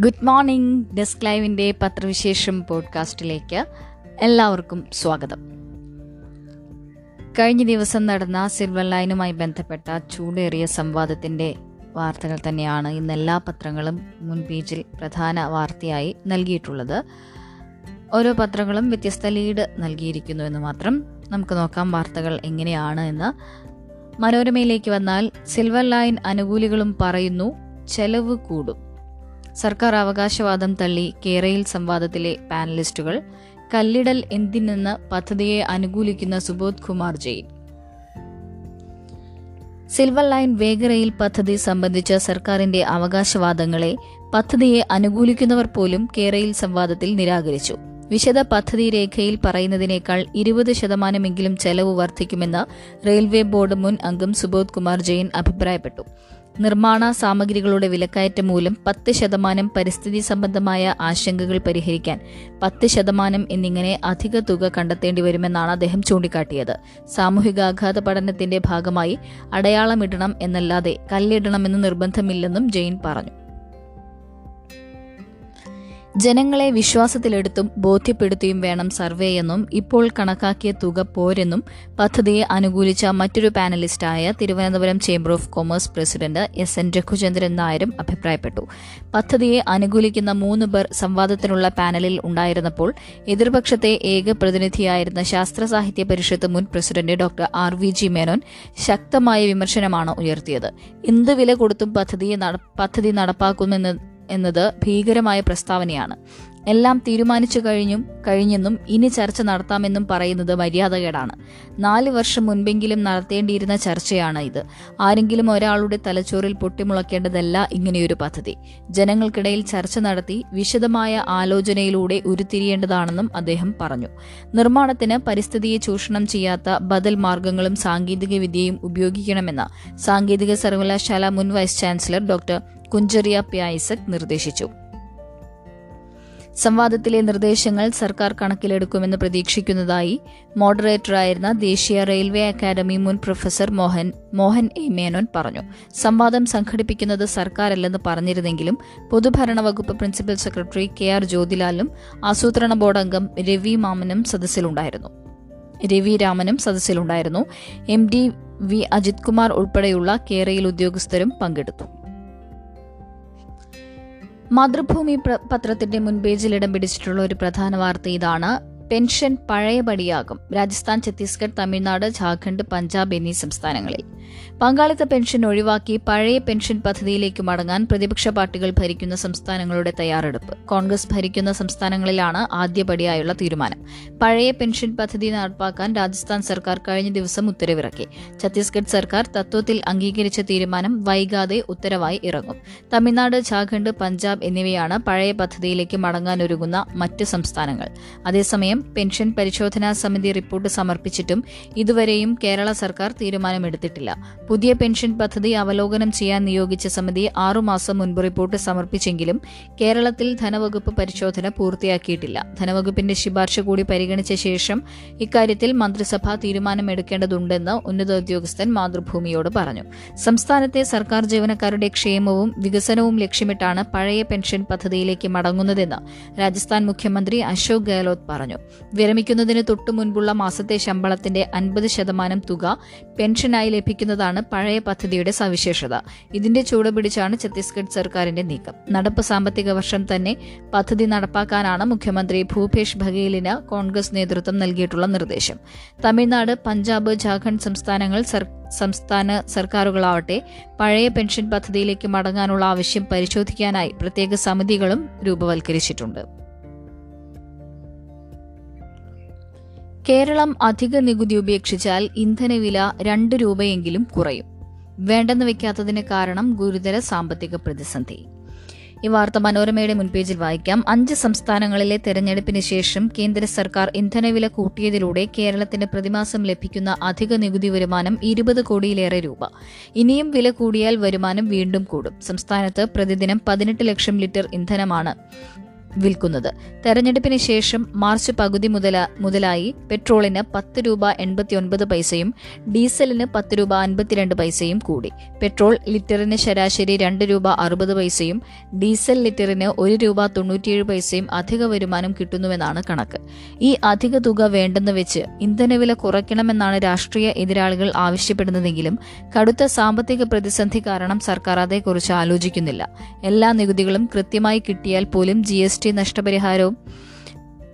Good morning desk ലൈവിന്റെ പത്രവിശേഷം പോഡ്കാസ്റ്റിലേക്ക് എല്ലാവർക്കും സ്വാഗതം. കഴിഞ്ഞ ദിവസം നടന്ന സിൽവർ ലൈനുമായി ബന്ധപ്പെട്ട ചൂടേറിയ സംവാദത്തിന്റെ വാർത്തകൾ തന്നെയാണ് ഇന്ന് എല്ലാ പത്രങ്ങളും മുൻ പേജിൽ പ്രധാന വാർത്തയായി നൽകിയിട്ടുള്ളത്. ഓരോ പത്രങ്ങളും വ്യത്യസ്ത ലീഡ് നൽകിയിരിക്കുന്നു എന്ന് മാത്രം നമുക്ക് നോക്കാം വാർത്തകൾ എങ്ങനെയാണ് എന്ന്. മനോരമയിലേക്ക് വന്നാൽ സിൽവർ ലൈൻ അനുകൂലികളും പറയുന്നു ചെലവ് കൂടും. സർക്കാർ അവകാശവാദം തള്ളി കേരയിൽ സംവാദത്തിലെ പാനലിസ്റ്റുകൾ കല്ലിടൽ എന്തിനെന്ന് പദ്ധതിയെ അനുകൂലിക്കുന്ന സുബോധ് കുമാർ ജെയിൻ. സിൽവർ ലൈൻ വേഗറയിൽ പദ്ധതി സംബന്ധിച്ച സർക്കാരിന്റെ അവകാശവാദങ്ങളെ പദ്ധതിയെ അനുകൂലിക്കുന്നവർ പോലും കേരയിൽ സംവാദത്തിൽ നിരാകരിച്ചു. വിശദ പദ്ധതി രേഖയിൽ പറയുന്നതിനേക്കാൾ ഇരുപത് ശതമാനമെങ്കിലും ചെലവ് വർദ്ധിക്കുമെന്ന് റെയിൽവേ ബോർഡ് മുൻ അംഗം സുബോധ് കുമാർ ജെയിൻ അഭിപ്രായപ്പെട്ടു. നിർമ്മാണ സാമഗ്രികളുടെ വിലക്കയറ്റം മൂലം പത്ത് ശതമാനം പരിസ്ഥിതി സംബന്ധമായ ആശങ്കകൾ പരിഹരിക്കാൻ പത്ത് ശതമാനം എന്നിങ്ങനെ അധിക തുക കണ്ടെത്തേണ്ടി വരുമെന്നാണ് അദ്ദേഹം ചൂണ്ടിക്കാട്ടിയത്. സാമൂഹികാഘാത പഠനത്തിന്റെ ഭാഗമായി അടയാളമിടണം എന്നല്ലാതെ കല്ലിടണമെന്ന് നിർബന്ധമില്ലെന്നും ജെയിൻ പറഞ്ഞു. ജനങ്ങളെ വിശ്വാസത്തിലെടുത്തും ബോധ്യപ്പെടുത്തിയും വേണം സർവേയെന്നും ഇപ്പോൾ കണക്കാക്കിയ തുക പോരെന്നും പദ്ധതിയെ അനുകൂലിച്ച മറ്റൊരു പാനലിസ്റ്റായ Thiruvananthapuram chamber of commerce president S N Raghuchandran നായരും അഭിപ്രായപ്പെട്ടു. പദ്ധതിയെ അനുകൂലിക്കുന്ന മൂന്ന് പേർ സംവാദത്തിനുള്ള പാനലിൽ ഉണ്ടായിരുന്നപ്പോൾ എതിർപക്ഷത്തെ ഏക പ്രതിനിധിയായിരുന്ന ശാസ്ത്ര സാഹിത്യ പരിഷത്ത് മുൻ president doctor R V G Menon ശക്തമായ വിമർശനമാണ് ഉയർത്തിയത്. എന്ത് വില കൊടുത്തും പദ്ധതിയെ പദ്ധതി നടപ്പാക്കുമെന്ന് എന്നത് ഭീകരമായ പ്രസ്താവനയാണ്. എല്ലാം തീരുമാനിച്ചു കഴിഞ്ഞും കഴിഞ്ഞെന്നും ഇനി ചർച്ച നടത്താമെന്നും പറയുന്നത് മര്യാദകേടാണ്. നാല് വർഷം മുൻപെങ്കിലും നടത്തേണ്ടിയിരുന്ന ചർച്ചയാണ് ഇത്. ആരെങ്കിലും ഒരാളുടെ തലച്ചോറിൽ പൊട്ടിമുളക്കേണ്ടതല്ല ഇങ്ങനെയൊരു പദ്ധതി. ജനങ്ങൾക്കിടയിൽ ചർച്ച നടത്തി വിശദമായ ആലോചനയിലൂടെ ഉരുത്തിരിയേണ്ടതാണെന്നും അദ്ദേഹം പറഞ്ഞു. നിർമ്മാണത്തിന് പരിസ്ഥിതിയെ ചൂഷണം ചെയ്യാത്ത ബദൽ മാർഗങ്ങളും സാങ്കേതിക വിദ്യയും ഉപയോഗിക്കണമെന്ന് സാങ്കേതിക സർവകലാശാല മുൻ vice chancellor doctor Kunjaria P Isaac നിർദ്ദേശിച്ചു. സംവാദത്തിലെ നിർദ്ദേശങ്ങൾ സർക്കാർ കണക്കിലെടുക്കുമെന്ന് പ്രതീക്ഷിക്കുന്നതായി മോഡറേറ്ററായിരുന്ന ദേശീയ റെയിൽവേ അക്കാദമി മുൻ പ്രൊഫസർ മോഹൻ മോഹൻ എ. മേനോൻ പറഞ്ഞു. സംവാദം സംഘടിപ്പിക്കുന്നത് സർക്കാരല്ലെന്ന് പറഞ്ഞിരുന്നെങ്കിലും പൊതുഭരണ വകുപ്പ് പ്രിൻസിപ്പൽ സെക്രട്ടറി കെ ആർ ജ്യോതിലാലും ആസൂത്രണ ബോർഡ് അംഗം രവി മാമനും സദസ്സിലുണ്ടായിരുന്നു. രവി രാമനും സദസ്സിലുണ്ടായിരുന്നു. M D V Ajith Kumar ഉൾപ്പെടെയുള്ള കേരയിൽ ഉദ്യോഗസ്ഥരും പങ്കെടുത്തു. മാതൃഭൂമി പത്രത്തിന്റെ മുൻപേജിൽ ഇടം പിടിച്ചിട്ടുള്ള ഒരു പ്രധാന വാർത്ത ഇതാണ്. പെൻഷൻ പഴയപടിയാകും. രാജസ്ഥാൻ ഛത്തീസ്ഗഡ് തമിഴ്നാട് ജാർഖണ്ഡ് പഞ്ചാബ് എന്നീ സംസ്ഥാനങ്ങളിൽ. പങ്കാളിത്ത പെൻഷൻ ഒഴിവാക്കി പഴയ പെൻഷൻ പദ്ധതിയിലേക്ക് മടങ്ങാൻ പ്രതിപക്ഷ പാർട്ടികൾ ഭരിക്കുന്ന സംസ്ഥാനങ്ങളുടെ തയ്യാറെടുപ്പ്. കോൺഗ്രസ് ഭരിക്കുന്ന സംസ്ഥാനങ്ങളിലാണ് ആദ്യപടിയായുള്ള തീരുമാനം. പഴയ പെൻഷൻ പദ്ധതി നടപ്പാക്കാൻ രാജസ്ഥാൻ സർക്കാർ കഴിഞ്ഞ ദിവസം ഉത്തരവിറക്കി. ഛത്തീസ്ഗഡ് സർക്കാർ തത്വത്തിൽ അംഗീകരിച്ച തീരുമാനം വൈകാതെ ഉത്തരവായി ഇറങ്ങും. തമിഴ്നാട് ജാർഖണ്ഡ് പഞ്ചാബ് എന്നിവയാണ് പഴയ പദ്ധതിയിലേക്ക് മടങ്ങാനൊരുങ്ങുന്ന മറ്റ് സംസ്ഥാനങ്ങൾ. അതേസമയം പെൻഷൻ പരിശോധനാ സമിതി റിപ്പോർട്ട് സമർപ്പിച്ചിട്ടും ഇതുവരെയും കേരള സർക്കാർ തീരുമാനമെടുത്തിട്ടില്ല. പുതിയ പെൻഷൻ പദ്ധതി അവലോകനം ചെയ്യാൻ നിയോഗിച്ച സമിതി ആറുമാസം മുൻപ് റിപ്പോർട്ട് സമർപ്പിച്ചെങ്കിലും കേരളത്തിൽ ധനവകുപ്പ് പരിശോധന പൂർത്തിയാക്കിയിട്ടില്ല. ധനവകുപ്പിന്റെ ശുപാർശ കൂടി പരിഗണിച്ച ശേഷം ഇക്കാര്യത്തിൽ മന്ത്രിസഭ തീരുമാനമെടുക്കേണ്ടതുണ്ടെന്ന് ഉന്നത ഉദ്യോഗസ്ഥൻ മാതൃഭൂമിയോട് പറഞ്ഞു. സംസ്ഥാനത്തെ സർക്കാർ ജീവനക്കാരുടെ ക്ഷേമവും വികസനവും ലക്ഷ്യമിട്ടാണ് പഴയ പെൻഷൻ പദ്ധതിയിലേക്ക് മടങ്ങുന്നതെന്ന് രാജസ്ഥാൻ മുഖ്യമന്ത്രി അശോക് ഗെഹ്ലോട്ട് പറഞ്ഞു. വിരമിക്കുന്നതിന് തൊട്ടു മുൻപുള്ള മാസത്തെ ശമ്പളത്തിന്റെ അൻപത് ശതമാനം തുക പെൻഷനായി ലഭിക്കുന്നതാണ് പഴയ പദ്ധതിയുടെ സവിശേഷത. ഇതിന്റെ ചൂട് പിടിച്ചാണ് ഛത്തീസ്ഗഡ് സർക്കാരിന്റെ നീക്കം. നടപ്പ് സാമ്പത്തിക വർഷം തന്നെ പദ്ധതി നടപ്പാക്കാനാണ് മുഖ്യമന്ത്രി ഭൂപേഷ് ബഘേലിന് കോൺഗ്രസ് നേതൃത്വം നൽകിയിട്ടുള്ള നിർദ്ദേശം. തമിഴ്നാട് പഞ്ചാബ് ജാർഖണ്ഡ് സംസ്ഥാനങ്ങൾ സംസ്ഥാന സർക്കാരുകളാവട്ടെ പഴയ പെൻഷൻ പദ്ധതിയിലേക്ക് മടങ്ങാനുള്ള ആവശ്യം പരിശോധിക്കാനായി പ്രത്യേക സമിതികളും രൂപവൽക്കരിച്ചിട്ടുണ്ട്. കേരളം അധിക നികുതി ഉപേക്ഷിച്ചാൽ ഇന്ധനവില രണ്ട് രൂപയെങ്കിലും കുറയും. വേണ്ടെന്ന് വെക്കാത്തതിന് കാരണം ഗുരുതര സാമ്പത്തിക പ്രതിസന്ധി. ഈ വാർത്ത മനോരമയുടെ മുൻപേജിൽ വായിക്കാം. അഞ്ച് സംസ്ഥാനങ്ങളിലെ തെരഞ്ഞെടുപ്പിന് ശേഷം കേന്ദ്ര സർക്കാർ ഇന്ധനവില കൂട്ടിയതിലൂടെ കേരളത്തിന് പ്രതിമാസം ലഭിക്കുന്ന അധിക നികുതി വരുമാനം ഇരുപത് കോടിയിലേറെ രൂപ. ഇനിയും വില കൂടിയാൽ വരുമാനം വീണ്ടും കൂടും. സംസ്ഥാനത്ത് പ്രതിദിനം പതിനെട്ട് ലക്ഷം ലിറ്റർ ഇന്ധനമാണ് വിൽക്കുന്നത്. തെരഞ്ഞെടുപ്പിന് ശേഷം മാർച്ച് പകുതി മുതല മുതലായി പെട്രോളിന് പത്ത് രൂപ എൺപത്തിയൊൻപത് പൈസയും ഡീസലിന് പത്ത് രൂപ അൻപത്തിരണ്ട് പൈസയും കൂടി. പെട്രോൾ ലിറ്ററിന് ശരാശരി രണ്ട് രൂപ അറുപത് പൈസയും ഡീസൽ ലിറ്ററിന് ഒരു രൂപ തൊണ്ണൂറ്റിയേഴ് പൈസയും അധിക വരുമാനം കിട്ടുന്നുവെന്നാണ് കണക്ക്. ഈ അധിക തുക വേണ്ടെന്ന് വെച്ച് ഇന്ധനവില കുറയ്ക്കണമെന്നാണ് രാഷ്ട്രീയ എതിരാളികൾ ആവശ്യപ്പെടുന്നതെങ്കിലും കടുത്ത സാമ്പത്തിക പ്രതിസന്ധി കാരണം സർക്കാർ അതേക്കുറിച്ച് ആലോചിക്കുന്നില്ല. എല്ലാ നികുതികളും കൃത്യമായി കിട്ടിയാൽ പോലും ജി ടി നഷ്ടപരിഹാരവും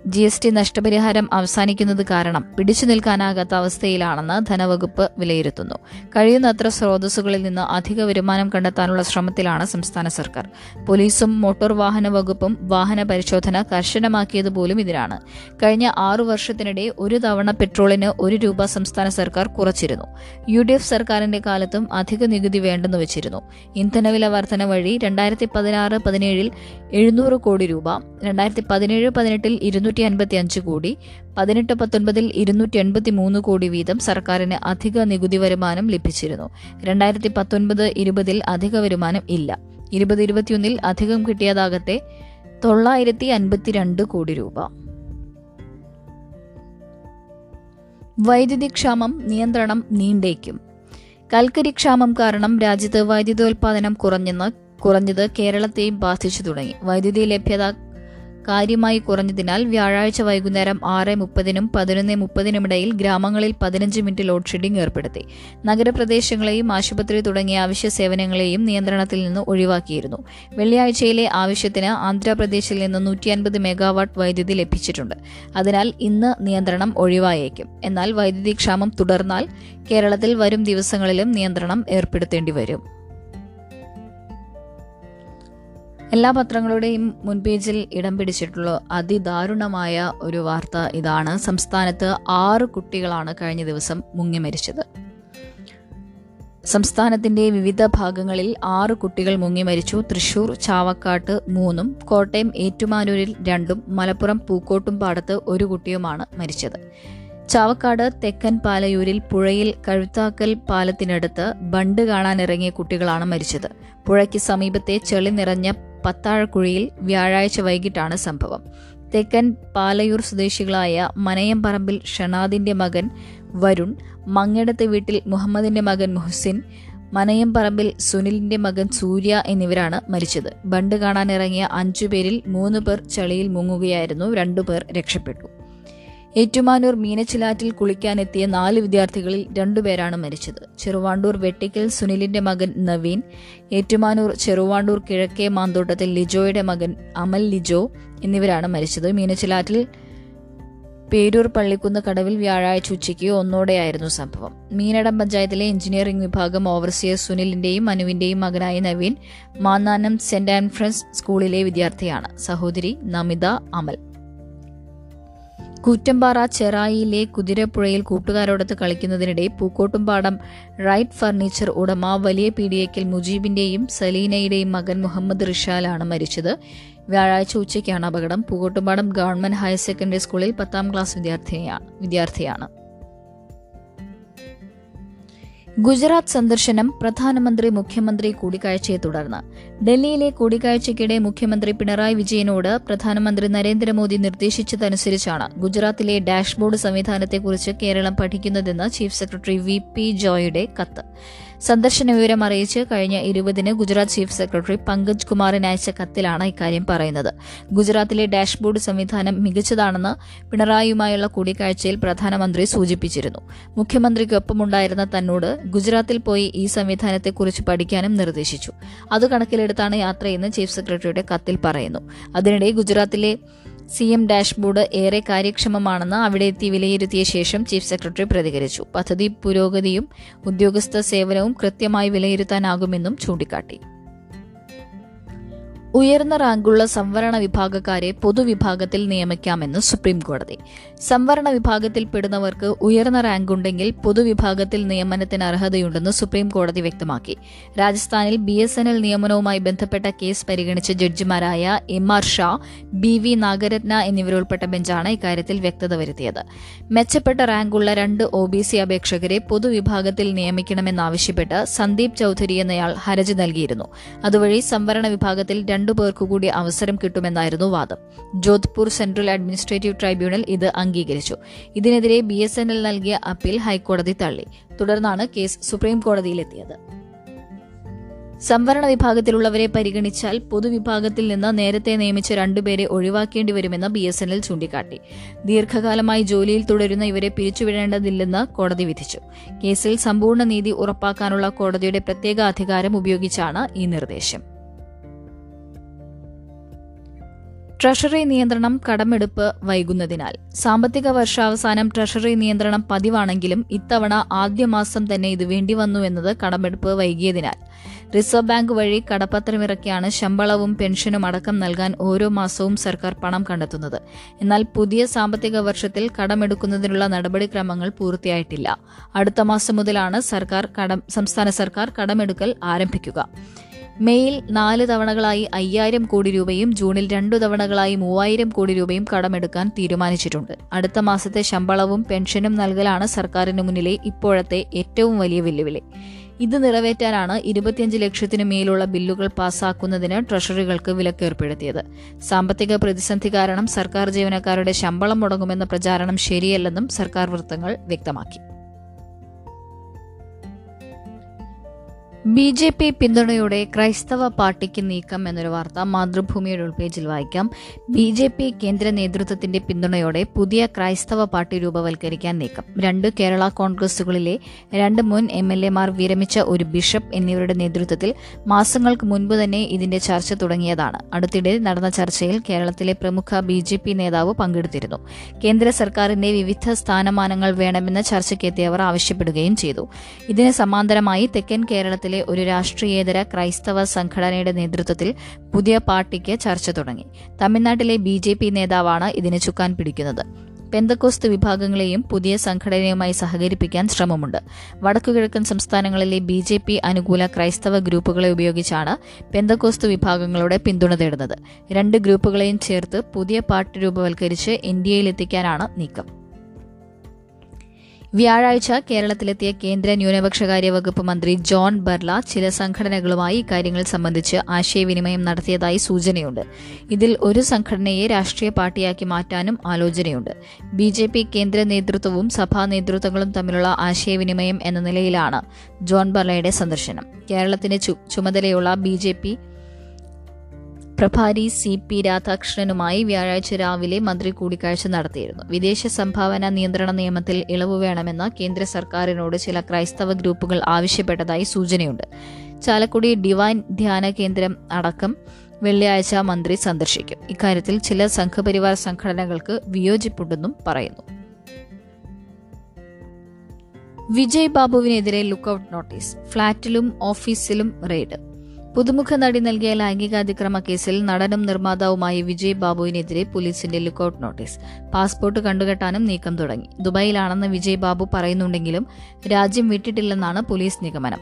ജി എസ് ടി നഷ്ടപരിഹാരം അവസാനിക്കുന്നത് കാരണം പിടിച്ചു നിൽക്കാനാകാത്ത അവസ്ഥയിലാണെന്ന് ധനവകുപ്പ് വിലയിരുത്തുന്നു. കഴിയുന്നത്ര സ്രോതസ്സുകളിൽ നിന്ന് അധിക വരുമാനം കണ്ടെത്താനുള്ള ശ്രമത്തിലാണ് സംസ്ഥാന സർക്കാർ. പോലീസും മോട്ടോർ വാഹന വകുപ്പും വാഹന പരിശോധന കർശനമാക്കിയത് പോലും ഇതിനാണ്. കഴിഞ്ഞ ആറു വർഷത്തിനിടെ ഒരു തവണ പെട്രോളിന് ഒരു രൂപ സംസ്ഥാന സർക്കാർ കുറച്ചിരുന്നു. യു ഡി എഫ് സർക്കാരിന്റെ കാലത്തും അധിക നികുതി വേണ്ടെന്ന് വെച്ചിരുന്നു. ഇന്ധനവില വർധന വഴി രണ്ടായിരത്തി പതിനാറ് പതിനേഴിൽ എഴുന്നൂറ് കോടി രൂപ രണ്ടായിരത്തി പതിനേഴ് പതിനെട്ടിൽ ഇരുന്നൂറ്റി അൻപത്തി അഞ്ച് കോടി പതിനെട്ട് പത്തൊൻപതിൽ ഇരുന്നൂറ്റി എൺപത്തി മൂന്ന് കോടി വീതം സർക്കാരിന് അധിക നികുതി വരുമാനം ലഭിച്ചിരുന്നു. രണ്ടായിരത്തി പത്തൊൻപത് ഇരുപതിൽ അധിക വരുമാനം ഇല്ല. ഇരുപത് ഇരുപത്തിയൊന്നിൽ അധികം കിട്ടിയതാകട്ടെ തൊള്ളായിരത്തി അൻപത്തിരണ്ട് കോടി രൂപ. വൈദ്യുതി ക്ഷാമം നിയന്ത്രണം നീണ്ടേക്കും. കൽക്കരി ക്ഷാമം കാരണം രാജ്യത്ത് വൈദ്യുതോൽപാദനം കുറഞ്ഞെന്ന് കുറഞ്ഞത് കേരളത്തെയും ബാധിച്ചു തുടങ്ങി. വൈദ്യുതി ലഭ്യത കാര്യമായി കുറഞ്ഞതിനാൽ വ്യാഴാഴ്ച വൈകുന്നേരം ആറ് മുപ്പതിനും പതിനൊന്ന് മുപ്പതിനുമിടയിൽ ഗ്രാമങ്ങളിൽ പതിനഞ്ച് മിനിറ്റ് ലോഡ് ഷെഡിംഗ് ഏർപ്പെടുത്തി. നഗരപ്രദേശങ്ങളെയും ആശുപത്രി തുടങ്ങിയ അവശ്യ സേവനങ്ങളെയും നിയന്ത്രണത്തിൽ നിന്ന് ഒഴിവാക്കിയിരുന്നു. വെള്ളിയാഴ്ചയിലെ ആവശ്യത്തിന് ആന്ധ്രാപ്രദേശിൽ നിന്ന് നൂറ്റി അൻപത് മെഗാവാട്ട് വൈദ്യുതി ലഭിച്ചിട്ടുണ്ട്. അതിനാൽ ഇന്ന് നിയന്ത്രണം ഒഴിവായേക്കും. എന്നാൽ വൈദ്യുതി ക്ഷാമം തുടർന്നാൽ കേരളത്തിൽ വരും ദിവസങ്ങളിലും നിയന്ത്രണം ഏർപ്പെടുത്തേണ്ടി വരും. എല്ലാ പത്രങ്ങളുടെയും മുൻപേജിൽ ഇടം പിടിച്ചിട്ടുള്ള അതിദാരുണമായ ഒരു വാർത്ത ഇതാണ്. സംസ്ഥാനത്ത് ആറ് കുട്ടികളാണ് കഴിഞ്ഞ ദിവസം മുങ്ങി മരിച്ചത്. സംസ്ഥാനത്തിന്റെ വിവിധ ഭാഗങ്ങളിൽ ആറ് കുട്ടികൾ മുങ്ങി മരിച്ചു. തൃശൂർ ചാവക്കാട്ട് മൂന്നും കോട്ടയം ഏറ്റുമാനൂരിൽ രണ്ടും മലപ്പുറം പൂക്കോട്ടും പാടത്ത് ഒരു കുട്ടിയുമാണ് മരിച്ചത്. ചാവക്കാട് തെക്കൻ പാലയൂരിൽ പുഴയിൽ കഴുത്താക്കൽ പാലത്തിനടുത്ത് ബണ്ട് കാണാനിറങ്ങിയ കുട്ടികളാണ് മരിച്ചത്. പുഴയ്ക്ക് സമീപത്തെ ചെളി നിറഞ്ഞ പത്താഴക്കുഴിയിൽ വ്യാഴാഴ്ച വൈകിട്ടാണ് സംഭവം. തെക്കൻ പാലയൂർ സ്വദേശികളായ മനയംപറമ്പിൽ ഷണാദിന്റെ മകൻ വരുൺ മങ്ങടത്ത് വീട്ടിൽ മുഹമ്മദിന്റെ മകൻ മുഹസിൻ മനയംപറമ്പിൽ സുനിലിന്റെ മകൻ സൂര്യ എന്നിവരാണ് മരിച്ചത്. ബണ്ട് കാണാനിറങ്ങിയ അഞ്ചുപേരിൽ മൂന്ന് പേർ ചളിയിൽ മുങ്ങുകയായിരുന്നു. രണ്ടുപേർ രക്ഷപ്പെട്ടു. ഏറ്റുമാനൂർ മീനച്ചിലാറ്റിൽ കുളിക്കാനെത്തിയ നാല് വിദ്യാർത്ഥികളിൽ രണ്ടുപേരാണ് മരിച്ചത്. ചെറുവാണ്ടൂർ വെട്ടിക്കൽ സുനിലിന്റെ മകൻ നവീൻ ഏറ്റുമാനൂർ ചെറുവാണ്ടൂർ കിഴക്കേ മാന്തോട്ടത്തിൽ ലിജോയുടെ മകൻ അമൽ ലിജോ എന്നിവരാണ് മരിച്ചത്. മീനച്ചിലാറ്റിൽ പേരൂർ പള്ളിക്കുന്ന് കടവിൽ വ്യാഴാഴ്ച ഉച്ചയ്ക്ക് ഒന്നോടെയായിരുന്നു സംഭവം. മീനടം പഞ്ചായത്തിലെ എഞ്ചിനീയറിംഗ് വിഭാഗം ഓവർസിയർ സുനിലിന്റെയും അനുവിന്റെയും മകനായ നവീൻ മാന്നാനം സെന്റ് ആൻഫ്രൻസ് സ്കൂളിലെ വിദ്യാർത്ഥിയാണ്. സഹോദരി നമിത അമൽ. കൂറ്റമ്പാറ ചെറായിയിലെ കുതിരപ്പുഴയിൽ കൂട്ടുകാരോടൊത്ത് കളിക്കുന്നതിനിടെ പൂക്കോട്ടുംപാടം റൈറ്റ് ഫർണിച്ചർ ഉടമ വലിയ പീഡിയക്കിൽ മുജീബിന്റെയും സലീനയുടെയും മകൻ മുഹമ്മദ് റിഷാലാണ് മരിച്ചത്. വ്യാഴാഴ്ച ഉച്ചയ്ക്കാണ് അപകടം. പൂക്കോട്ടുംപാടം ഗവൺമെന്റ് ഹയർ സെക്കൻഡറി സ്കൂളിൽ പത്താം ക്ലാസ് വിദ്യാർത്ഥിയാണ് വിദ്യാർത്ഥിയാണ്. ഗുജറാത്ത് സന്ദർശനം പ്രധാനമന്ത്രി മുഖ്യമന്ത്രി കൂടിക്കാഴ്ചയെ തുടർന്ന്. ഡൽഹിയിലെ കൂടിക്കാഴ്ചയ്ക്കിടെ മുഖ്യമന്ത്രി പിണറായി വിജയനോട് പ്രധാനമന്ത്രി നരേന്ദ്രമോദി നിർദ്ദേശിച്ചതനുസരിച്ചാണ് ഗുജറാത്തിലെ dashboard സംവിധാനത്തെക്കുറിച്ച് Keralam പഠിക്കുന്നതെന്ന് chief secretary V P ജോയുടെ കത്ത്. സന്ദർശന വിവരം അറിയിച്ച് കഴിഞ്ഞ ഇരുപതിന് ഗുജറാത്ത് ചീഫ് സെക്രട്ടറി പങ്കജ് കുമാറിന് അയച്ച കത്തിലാണ് ഇക്കാര്യം പറയുന്നത്. ഗുജറാത്തിലെ ഡാഷ്ബോർഡ് സംവിധാനം മികച്ചതാണെന്ന് പിണറായിയുമായുള്ള കൂടിക്കാഴ്ചയിൽ പ്രധാനമന്ത്രി സൂചിപ്പിച്ചിരുന്നു. മുഖ്യമന്ത്രിക്കൊപ്പമുണ്ടായിരുന്ന തന്നോട് ഗുജറാത്തിൽ പോയി ഈ സംവിധാനത്തെക്കുറിച്ച് പഠിക്കാനും നിർദ്ദേശിച്ചു. അത് കണക്കിലെടുത്താണ് യാത്രയെന്ന് ചീഫ് സെക്രട്ടറിയുടെ കത്തിൽ പറയുന്നു. അതിനിടെ ഗുജറാത്തിലെ സി എം ഡാഷ്ബോർഡ് ഏറെ കാര്യക്ഷമമാണെന്ന് അവിടെ എത്തി വിലയിരുത്തിയ ശേഷം ചീഫ് സെക്രട്ടറി പ്രതികരിച്ചു. പദ്ധതി പുരോഗതിയും ഉദ്യോഗസ്ഥ സേവനവും കൃത്യമായി വിലയിരുത്താനാകുമെന്നും ചൂണ്ടിക്കാട്ടി. ഉയർന്ന റാങ്കുള്ള സംവരണ വിഭാഗക്കാരെ പൊതുവിഭാഗത്തിൽ നിയമിക്കാമെന്ന് സുപ്രീം കോടതി സംവരണ വിഭാഗത്തിൽപ്പെടുന്നവർക്ക് ഉയർന്ന റാങ്കുണ്ടെങ്കിൽ പൊതുവിഭാഗത്തിൽ നിയമനത്തിന് അർഹതയുണ്ടെന്ന് സുപ്രീം കോടതി വ്യക്തമാക്കി. രാജസ്ഥാനിൽ ബി എസ് എൻ എൽ നിയമനവുമായി ബന്ധപ്പെട്ട കേസ് പരിഗണിച്ച ജഡ്ജിമാരായ M R Shah B V Nagarathna എന്നിവരുൾപ്പെട്ട ബെഞ്ചാണ് ഇക്കാര്യത്തിൽ വ്യക്തത വരുത്തിയത്. മെച്ചപ്പെട്ട റാങ്കുള്ള രണ്ട് ഒ അപേക്ഷകരെ പൊതുവിഭാഗത്തിൽ നിയമിക്കണമെന്നാവശ്യപ്പെട്ട് സന്ദീപ് ചൌധരി എന്നയാൾ ഹർജി നൽകിയിരുന്നു. അതുവഴി സംവരണ വിഭാഗത്തിൽ രണ്ട് രണ്ടു പേർക്കു കൂടി അവസരം കിട്ടുമെന്നായിരുന്നു വാദം. ജോധ്പൂർ സെൻട്രൽ അഡ്മിനിസ്ട്രേറ്റീവ് ട്രൈബ്യൂണൽ ഇത് അംഗീകരിച്ചു. ഇതിനെതിരെ ബി എസ് എൻ എൽ നൽകിയ അപ്പീൽ ഹൈക്കോടതി തള്ളി. തുടർന്നാണ് കേസ് സുപ്രീം കോടതിയിലെത്തിയത്. സംവരണ വിഭാഗത്തിലുള്ളവരെ പരിഗണിച്ചാൽ പൊതുവിഭാഗത്തിൽ നിന്ന് നേരത്തെ നിയമിച്ച രണ്ടുപേരെ ഒഴിവാക്കേണ്ടി വരുമെന്ന് ബി എസ് എൻ എൽ ചൂണ്ടിക്കാട്ടി. ദീർഘകാലമായി ജോലിയിൽ തുടരുന്ന ഇവരെ പിരിച്ചുവിടേണ്ടതില്ലെന്ന് കോടതി വിധിച്ചു. കേസിൽ സമ്പൂർണ നീതി ഉറപ്പാക്കാനുള്ള കോടതിയുടെ പ്രത്യേക അധികാരം ഉപയോഗിച്ചാണ് ഈ നിർദ്ദേശം. ട്രഷറി നിയന്ത്രണം കടമെടുപ്പ് വൈകുന്നതിനാൽ. സാമ്പത്തിക വർഷാവസാനം ട്രഷറി നിയന്ത്രണം പതിവാണെങ്കിലും ഇത്തവണ ആദ്യ മാസം തന്നെ ഇത് വേണ്ടിവന്നു എന്നത് കടമെടുപ്പ് വൈകിയതിനാൽ. റിസർവ് ബാങ്ക് വഴി കടപ്പത്രമിറക്കിയാണ് ശമ്പളവും പെൻഷനും അടക്കം നൽകാൻ ഓരോ മാസവും സർക്കാർ പണം കണ്ടെത്തുന്നത്. എന്നാൽ പുതിയ സാമ്പത്തിക വർഷത്തിൽ കടമെടുക്കുന്നതിനുള്ള നടപടിക്രമങ്ങൾ പൂർത്തിയായിട്ടില്ല. അടുത്ത മാസം മുതലാണ് സർക്കാർ സംസ്ഥാന സർക്കാർ കടമെടുക്കൽ ആരംഭിക്കുക. മെയ്യിൽ നാല് തവണകളായി അയ്യായിരം കോടി രൂപയും ജൂണിൽ രണ്ടു തവണകളായി മൂവായിരം കോടി രൂപയും കടമെടുക്കാൻ തീരുമാനിച്ചിട്ടുണ്ട്. അടുത്ത മാസത്തെ ശമ്പളവും പെൻഷനും നൽകലാണ് സർക്കാരിന് മുന്നിലെ ഇപ്പോഴത്തെ ഏറ്റവും വലിയ വെല്ലുവിളി. ഇത് നിറവേറ്റാനാണ് ഇരുപത്തിയഞ്ച് ലക്ഷത്തിനു മേലുള്ള ബില്ലുകൾ പാസാക്കുന്നതിന് ട്രഷറികൾക്ക് വിലക്കേർപ്പെടുത്തിയത്. സാമ്പത്തിക പ്രതിസന്ധി കാരണം സർക്കാർ ജീവനക്കാരുടെ ശമ്പളം മുടങ്ങുമെന്ന പ്രചാരണം ശരിയല്ലെന്നും സർക്കാർ വൃത്തങ്ങൾ വ്യക്തമാക്കി. ബി ജെ പി പിന്തുണയോടെ ക്രൈസ്തവ പാർട്ടിക്ക് നീക്കം എന്നൊരു വാർത്ത മാതൃഭൂമിയുടെ ഉൾപേജിൽ വായിക്കാം. ബി ജെ പി കേന്ദ്ര നേതൃത്വത്തിന്റെ പിന്തുണയോടെ പുതിയ ക്രൈസ്തവ പാർട്ടി രൂപവൽക്കരിക്കാൻ നീക്കം. രണ്ട് കേരള കോൺഗ്രസുകളിലെ രണ്ട് മുൻ എം എൽ എമാർ വിരമിച്ച ഒരു ബിഷപ്പ് എന്നിവരുടെ നേതൃത്വത്തിൽ മാസങ്ങൾക്ക് മുൻപ് തന്നെ ഇതിന്റെ ചർച്ച തുടങ്ങിയതാണ്. അടുത്തിടെ നടന്ന ചർച്ചയിൽ കേരളത്തിലെ പ്രമുഖ ബി ജെ പി നേതാവ് പങ്കെടുത്തിരുന്നു. കേന്ദ്ര സർക്കാരിന്റെ വിവിധ സ്ഥാനമാനങ്ങൾ വേണമെന്ന് ചർച്ചയ്ക്കെത്തിയവർ ആവശ്യപ്പെടുകയും ചെയ്തു. ഇതിന് സമാന്തരമായി തെക്കൻ കേരളത്തിലെ ഒരു രാഷ്ട്രീയേതര ക്രൈസ്തവ സംഘടനയുടെ നേതൃത്വത്തിൽ പുതിയ പാർട്ടിക്ക് ചർച്ച തുടങ്ങി. തമിഴ്നാട്ടിലെ ബി ജെ പി നേതാവാണ് ഇതിനെ ചുക്കാൻ പിടിക്കുന്നത്. പെന്തക്കോസ്ത് വിഭാഗങ്ങളെയും പുതിയ സംഘടനയുമായി സഹകരിപ്പിക്കാൻ ശ്രമമുണ്ട്. വടക്കുകിഴക്കൻ സംസ്ഥാനങ്ങളിലെ ബി ജെ പി അനുകൂല ക്രൈസ്തവ ഗ്രൂപ്പുകളെ ഉപയോഗിച്ചാണ് പെന്തക്കോസ്ത് വിഭാഗങ്ങളുടെ പിന്തുണ തേടുന്നത്. രണ്ട് ഗ്രൂപ്പുകളെയും ചേർത്ത് പുതിയ പാർട്ടി രൂപവൽക്കരിച്ച് ഇന്ത്യയിലെത്തിക്കാനാണ് നീക്കം. വ്യാഴാഴ്ച കേരളത്തിലെത്തിയ കേന്ദ്ര ന്യൂനപക്ഷകാര്യ വകുപ്പ് മന്ത്രി ജോൺ ബർല ചില സംഘടനകളുമായി ഇക്കാര്യങ്ങൾ സംബന്ധിച്ച് ആശയവിനിമയം നടത്തിയതായി സൂചനയുണ്ട്. ഇതിൽ ഒരു സംഘടനയെ രാഷ്ട്രീയ പാർട്ടിയാക്കി മാറ്റാനും ആലോചനയുണ്ട്. ബി ജെ പി കേന്ദ്ര നേതൃത്വവും സഭാ നേതൃത്വങ്ങളും തമ്മിലുള്ള ആശയവിനിമയം എന്ന നിലയിലാണ് ജോൺ ബർലയുടെ സന്ദർശനം. കേരളത്തിന് ചുമതലയുള്ള ബി ജെ പി പ്രഭാരി സി പി രാധാകൃഷ്ണനുമായി വ്യാഴാഴ്ച രാവിലെ മന്ത്രി കൂടിക്കാഴ്ച നടത്തിയിരുന്നു. വിദേശ സംഭാവന നിയന്ത്രണ നിയമത്തിൽ ഇളവ് വേണമെന്ന് കേന്ദ്ര സർക്കാരിനോട് ചില ക്രൈസ്തവ ഗ്രൂപ്പുകൾ ആവശ്യപ്പെട്ടതായി സൂചനയുണ്ട്. ചാലക്കുടി ഡിവൈൻ ധ്യാന കേന്ദ്രം അടക്കം വെള്ളിയാഴ്ച മന്ത്രി സന്ദർശിക്കും. ഇക്കാര്യത്തിൽ ചില സംഘപരിവാർ സംഘടനകൾക്ക് വിയോജിപ്പുണ്ടെന്നും പറയുന്നു. വിജയ് ബാബുവിനെതിരെ ലുക്കൌട്ട് നോട്ടീസ്. ഫ്ളാറ്റിലും ഓഫീസിലും റെയ്ഡ്. പുതുമുഖ നടി നൽകിയ ലൈംഗികാതിക്രമ കേസിൽ നടനും നിർമ്മാതാവുമായ വിജയ് ബാബുവിനെതിരെ പോലീസിന്റെ ലുക്കൌട്ട് നോട്ടീസ്. പാസ്പോർട്ട് കണ്ടുകെട്ടാനും നീക്കം തുടങ്ങി. ദുബായിലാണെന്ന് വിജയ് ബാബു പറയുന്നുണ്ടെങ്കിലും രാജ്യം വിട്ടിട്ടില്ലെന്നാണ് പോലീസ് നിഗമനം.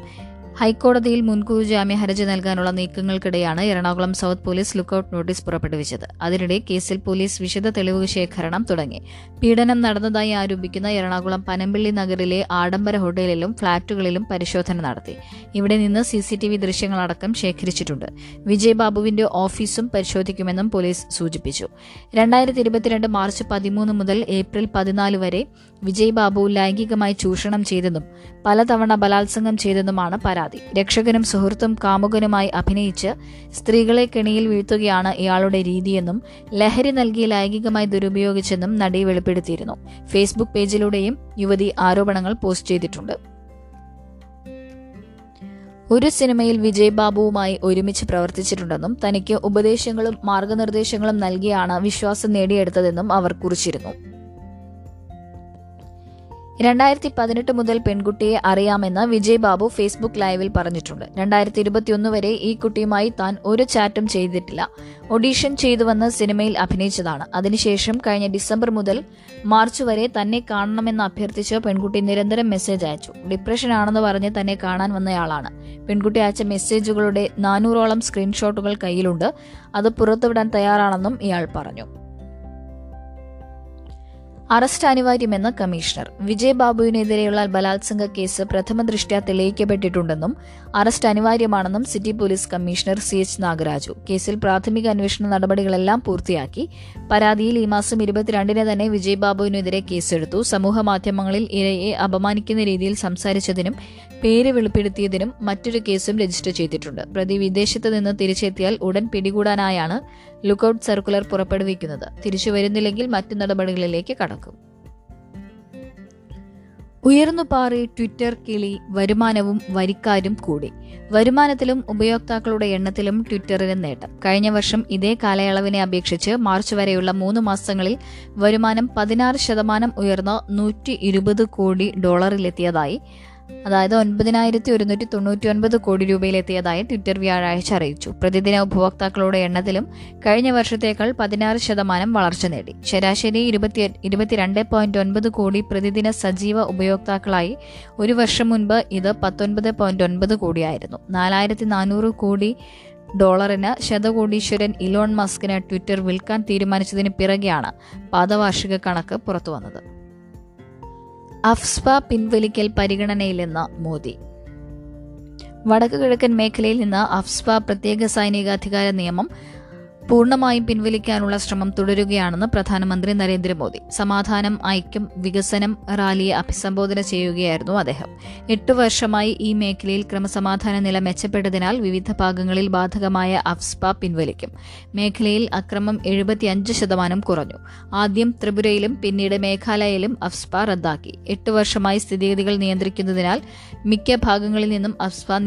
ഹൈക്കോടതിയിൽ മുൻകൂർ ജാമ്യ ഹർജി നൽകാനുള്ള നീക്കങ്ങൾക്കിടെയാണ് Ernakulam south police lookout notice പുറപ്പെടുവിച്ചത്. അതിനിടെ കേസിൽ പോലീസ് വിശദ തെളിവ് ശേഖരണം തുടങ്ങി. പീഡനം നടന്നതായി ആരോപിക്കുന്ന എറണാകുളം പനമ്പിള്ളി നഗറിലെ ആഡംബര ഹോട്ടലിലും ഫ്ളാറ്റുകളിലും പരിശോധന നടത്തി. ഇവിടെ നിന്ന് സി സി ടി വി ദൃശ്യങ്ങളടക്കം ശേഖരിച്ചിട്ടുണ്ട്. വിജയ് ബാബുവിന്റെ ഓഫീസും പരിശോധിക്കുമെന്നും പോലീസ് സൂചിപ്പിച്ചു. രണ്ടായിരത്തി ഇരുപത്തിരണ്ട് മാർച്ച് പതിമൂന്ന് മുതൽ ഏപ്രിൽ പതിനാല് വരെ വിജയ് ബാബു ലൈംഗികമായി ചൂഷണം ചെയ്തെന്നും പലതവണ ബലാത്സംഗം ചെയ്തെന്നുമാണ് പരാതി. രക്ഷകനും സുഹൃത്തും കാമുകനുമായി അഭിനയിച്ച് സ്ത്രീകളെ കെണിയിൽ വീഴ്ത്തുകയാണ് ഇയാളുടെ രീതിയെന്നും ലഹരി നൽകി ലൈംഗികമായി ദുരുപയോഗിച്ചെന്നും നടി വെളിപ്പെടുത്തിയിരുന്നു. ഫേസ്ബുക്ക് പേജിലൂടെയും യുവതി ആരോപണങ്ങൾ പോസ്റ്റ് ചെയ്തിട്ടുണ്ട്. ഒരു സിനിമയിൽ വിജയ് ബാബുവുമായി ഒരുമിച്ച് പ്രവർത്തിച്ചിട്ടുണ്ടെന്നും തനിക്ക് ഉപദേശങ്ങളും മാർഗനിർദ്ദേശങ്ങളും നൽകിയാണ് വിശ്വാസം നേടിയെടുത്തതെന്നും അവർ കുറിച്ചിരുന്നു. രണ്ടായിരത്തി പതിനെട്ട് മുതൽ പെൺകുട്ടിയെ അറിയാമെന്ന് വിജയ് ബാബു ഫേസ്ബുക്ക് ലൈവിൽ പറഞ്ഞിട്ടുണ്ട്. രണ്ടായിരത്തി ഇരുപത്തിയൊന്ന് വരെ ഈ കുട്ടിയുമായി താൻ ഒരു ചാറ്റും ചെയ്തിട്ടില്ല. ഒഡീഷൻ ചെയ്തുവന്ന് സിനിമയിൽ അഭിനയിച്ചതാണ്. അതിനുശേഷം കഴിഞ്ഞ ഡിസംബർ മുതൽ മാർച്ച് വരെ തന്നെ കാണണമെന്ന് അഭ്യർത്ഥിച്ച് പെൺകുട്ടി നിരന്തരം മെസ്സേജ് അയച്ചു. ഡിപ്രഷൻ ആണെന്ന് പറഞ്ഞ് തന്നെ കാണാൻ വന്നയാളാണ്. പെൺകുട്ടി അയച്ച മെസ്സേജുകളുടെ നാനൂറോളം സ്ക്രീൻഷോട്ടുകൾ കയ്യിലുണ്ട്. അത് പുറത്തുവിടാൻ തയ്യാറാണെന്നും ഇയാൾ പറഞ്ഞു. അറസ്റ്റ് അനിവാര്യമെന്ന് കമ്മീഷണർ. വിജയ് ബാബുവിനെതിരെയുള്ള ബലാത്സംഗ കേസ് പ്രഥമ ദൃഷ്ട്യാ തെളിയിക്കപ്പെട്ടിട്ടുണ്ടെന്നും അറസ്റ്റ് അനിവാര്യമാണെന്നും city police commissioner C H Nagaraju. കേസിൽ പ്രാഥമിക അന്വേഷണ നടപടികളെല്ലാം പൂർത്തിയാക്കി. പരാതിയിൽ ഈ മാസം ഇരുപത്തിരണ്ടിന് തന്നെ വിജയ് ബാബുവിനെതിരെ കേസെടുത്തു. സമൂഹ മാധ്യമങ്ങളിൽ ഇരയെ അപമാനിക്കുന്ന രീതിയിൽ സംസാരിച്ചതിനും പേര് വെളിപ്പെടുത്തിയതിനും മറ്റൊരു കേസും രജിസ്റ്റർ ചെയ്തിട്ടുണ്ട്. പ്രതി വിദേശത്ത് നിന്ന് തിരിച്ചെത്തിയാൽ ഉടൻ പിടികൂടാനായാണ് ലുക്കൌട്ട് സർക്കുലർ പുറപ്പെടുവിക്കുന്നത്. തിരിച്ചു വരുന്നില്ലെങ്കിൽ മറ്റു നടപടികളിലേക്ക് കടക്കും. ഉയർന്നു പാറി ട്വിറ്റർ കിളി വരുമാനവും വരിക്കാരും കൂടി. വരുമാനത്തിലും ഉപയോക്താക്കളുടെ എണ്ണത്തിലും ട്വിറ്ററിന് നേട്ടം. കഴിഞ്ഞ വർഷം ഇതേ കാലയളവിനെ അപേക്ഷിച്ച് മാർച്ച് വരെയുള്ള മൂന്ന് മാസങ്ങളിൽ വരുമാനം പതിനാറ് ശതമാനം ഉയർന്ന നൂറ്റി കോടി ഡോളറിലെത്തിയതായി അതായത് ഒൻപതിനായിരത്തി ഒരുന്നൂറ്റി തൊണ്ണൂറ്റി ഒൻപത് കോടി രൂപയിലെത്തിയതായി ട്വിറ്റർ വ്യാഴാഴ്ച അറിയിച്ചു. പ്രതിദിന ഉപഭോക്താക്കളുടെ എണ്ണത്തിലും കഴിഞ്ഞ വർഷത്തേക്കാൾ പതിനാറ് ശതമാനം വളർച്ച നേടി. ശരാശരി ഇരുപത്തി ഇരുപത്തിരണ്ട് പോയിന്റ് ഒൻപത് കോടി പ്രതിദിന സജീവ ഉപയോക്താക്കളായി ഒരു വർഷം മുൻപ് ഇത് പത്തൊൻപത് പോയിന്റ് ഒൻപത് കോടിയായിരുന്നു. നാലായിരത്തി നാനൂറ് കോടി ഡോളറിന് ശതകോടീശ്വരൻ ഇലോൺ മസ്കിന് ട്വിറ്റർ വിൽക്കാൻ തീരുമാനിച്ചതിന് പിറകെയാണ് പാദവാർഷിക കണക്ക് പുറത്തുവന്നത്. അഫ്സ്പ പിൻവലിക്കൽ പരിഗണനയിലെന്ന് മോദി. വടക്കു കിഴക്കൻ മേഖലയിൽ നിന്ന് അഫ്സ്പ പ്രത്യേക സൈനികാധികാര നിയമം പൂർണമായും പിൻവലിക്കാനുള്ള ശ്രമം തുടരുകയാണെന്ന് പ്രധാനമന്ത്രി നരേന്ദ്രമോദി. സമാധാനം ഐക്യം വികസനം റാലിയെ അഭിസംബോധന ചെയ്യുകയായിരുന്നു അദ്ദേഹം. എട്ട് വർഷമായി ഈ മേഖലയിൽ ക്രമസമാധാന നില മെച്ചപ്പെട്ടതിനാൽ വിവിധ ഭാഗങ്ങളിൽ ബാധകമായ അഫ്സ്പ പിൻവലിക്കും. മേഖലയിൽ അക്രമം എഴുപത്തിയഞ്ച് ശതമാനം കുറഞ്ഞു. ആദ്യം ത്രിപുരയിലും പിന്നീട് മേഘാലയയിലും അഫ്സ്പ റദ്ദാക്കി. എട്ട് വർഷമായി സ്ഥിതിഗതികൾ നിയന്ത്രിക്കുന്നതിനാൽ മിക്ക ഭാഗങ്ങളിൽ നിന്നും അഫ്സ്പ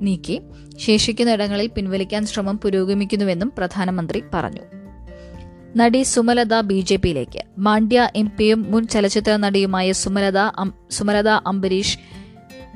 നീക്കി. ശേഷിക്കുന്ന ഇടങ്ങളിൽ പിൻവലിക്കാൻ ശ്രമം പുരോഗമിക്കുന്നുവെന്നും പ്രധാനമന്ത്രി പറഞ്ഞു. നടി സുമലത ബി ജെ പിയിലേക്ക്. മാണ്ഡ്യ എം പിയും മുൻ ചലച്ചിത്ര നടിയുമായ സുമലത സുമലത അംബരീഷ്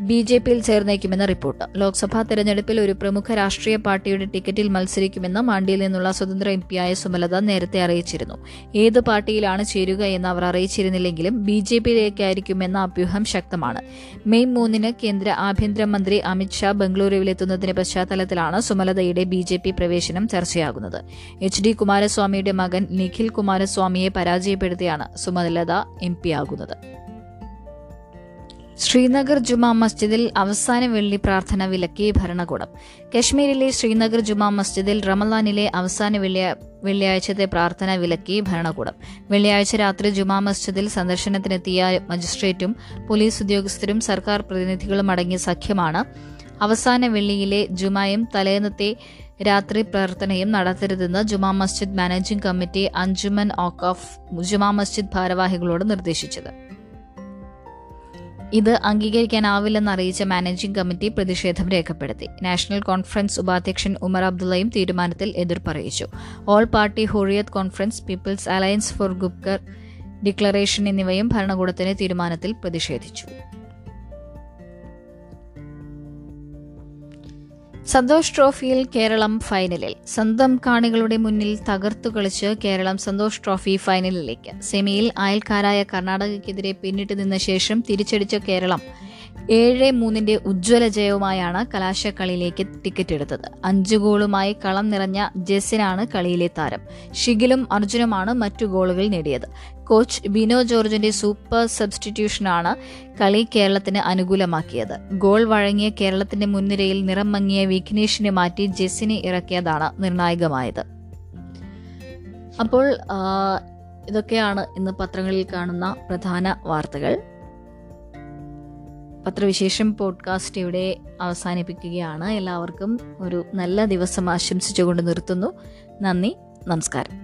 ബി ജെ പിയിൽ ചേർന്നേക്കുമെന്ന് റിപ്പോർട്ട്. ലോക്സഭാ തെരഞ്ഞെടുപ്പിൽ ഒരു പ്രമുഖ രാഷ്ട്രീയ പാർട്ടിയുടെ ടിക്കറ്റിൽ മത്സരിക്കുമെന്ന് മാണ്ഡിയിൽ നിന്നുള്ള സ്വതന്ത്ര എം പിയായ സുമലത നേരത്തെ അറിയിച്ചിരുന്നു. ഏത് പാർട്ടിയിലാണ് ചേരുക എന്ന് അവർ അറിയിച്ചിരുന്നില്ലെങ്കിലും ബി ജെ പിയിലേക്കായിരിക്കുമെന്ന അഭ്യൂഹം ശക്തമാണ്. മെയ് മൂന്നിന് കേന്ദ്ര ആഭ്യന്തരമന്ത്രി അമിത്ഷാ ബംഗളൂരുവിലെത്തുന്നതിന്റെ പശ്ചാത്തലത്തിലാണ് സുമലതയുടെ ബി ജെ പി പ്രവേശനം ചർച്ചയാകുന്നത്. എച്ച് ഡി കുമാരസ്വാമിയുടെ മകൻ നിഖിൽ കുമാരസ്വാമിയെ പരാജയപ്പെടുത്തിയാണ് സുമലത എം പിയാകുന്നത് ശ്രീനഗർ ജുമാ മസ്ജിദിൽ അവസാന വെള്ളി പ്രാർത്ഥന വിലക്കി ഭരണകൂടം. കശ്മീരിലെ ശ്രീനഗർ ജുമാ മസ്ജിദിൽ റമലാനിലെ അവസാന വെള്ളിയാഴ്ചത്തെ പ്രാർത്ഥന വിലക്കി ഭരണകൂടം. വെള്ളിയാഴ്ച രാത്രി ജുമാ മസ്ജിദിൽ സന്ദർശനത്തിനെത്തിയ മജിസ്ട്രേറ്റും പോലീസ് ഉദ്യോഗസ്ഥരും സർക്കാർ പ്രതിനിധികളും അടങ്ങിയ സഖ്യമാണ്. അവസാന വെള്ളിയിലെ ജുമായും തലേന്നത്തെ രാത്രി പ്രാർത്ഥനയും നടത്തരുതെന്ന് Juma Masjid managing committee Anjuman of Juma Masjid ഭാരവാഹികളോട് നിർദ്ദേശിച്ചത്. ഇത് അംഗീകരിക്കാനാവില്ലെന്ന് അറിയിച്ച മാനേജിംഗ് കമ്മിറ്റി പ്രതിഷേധം രേഖപ്പെടുത്തി. നാഷണൽ കോൺഫറൻസ് ഉപാധ്യക്ഷൻ ഉമർ അബ്ദുള്ളയും തീരുമാനത്തിൽ എതിർപ്പറിയിച്ചു. All party Hurriyat conference people's alliance for Gupkar declaration എന്നിവയും ഭരണകൂടത്തിന്റെ തീരുമാനത്തിൽ പ്രതിഷേധിച്ചു. സന്തോഷ് ട്രോഫിയിൽ കേരളം ഫൈനലിൽ. സ്വന്തം കാണികളുടെ മുന്നിൽ തകർത്തു കളിച്ച് കേരളം സന്തോഷ് ട്രോഫി ഫൈനലിലേക്ക്. സെമിയിൽ അയൽക്കാരായ കർണാടകയ്ക്കെതിരെ പിന്നിട്ട് നിന്ന ശേഷം തിരിച്ചടിച്ച കേരളം ഏഴ് മൂന്നിന്റെ ഉജ്ജ്വല ജയവുമായാണ് കലാശക്കളിയിലേക്ക് ടിക്കറ്റ് എടുത്തത്. അഞ്ചു ഗോളുമായി കളം നിറഞ്ഞ ജെസിനാണ് കളിയിലെ താരം. ഷിഗിലും അർജുനുമാണ് മറ്റു ഗോളുകൾ നേടിയത്. കോച്ച് ബിനോ ജോർജിന്റെ സൂപ്പർ സബ്സ്റ്റിറ്റ്യൂഷനാണ് കളി കേരളത്തിന് അനുകൂലമാക്കിയത്. ഗോൾ വഴങ്ങിയ കേരളത്തിന്റെ മുൻനിരയിൽ നിറം മങ്ങിയ വിഘ്നേഷിനെ മാറ്റി ജെസ്സിനെ ഇറക്കിയതാണ് നിർണായകമായത്. അപ്പോൾ ഇതൊക്കെയാണ് ഇന്ന് പത്രങ്ങളിൽ കാണുന്ന പ്രധാന വാർത്തകൾ. പത്രവിശേഷം പോഡ്കാസ്റ്റ് ഇവിടെ അവസാനിപ്പിക്കുകയാണ്. എല്ലാവർക്കും ഒരു നല്ല ദിവസം ആശംസിച്ചുകൊണ്ട് നിർത്തുന്നു. നന്ദി നമസ്കാരം.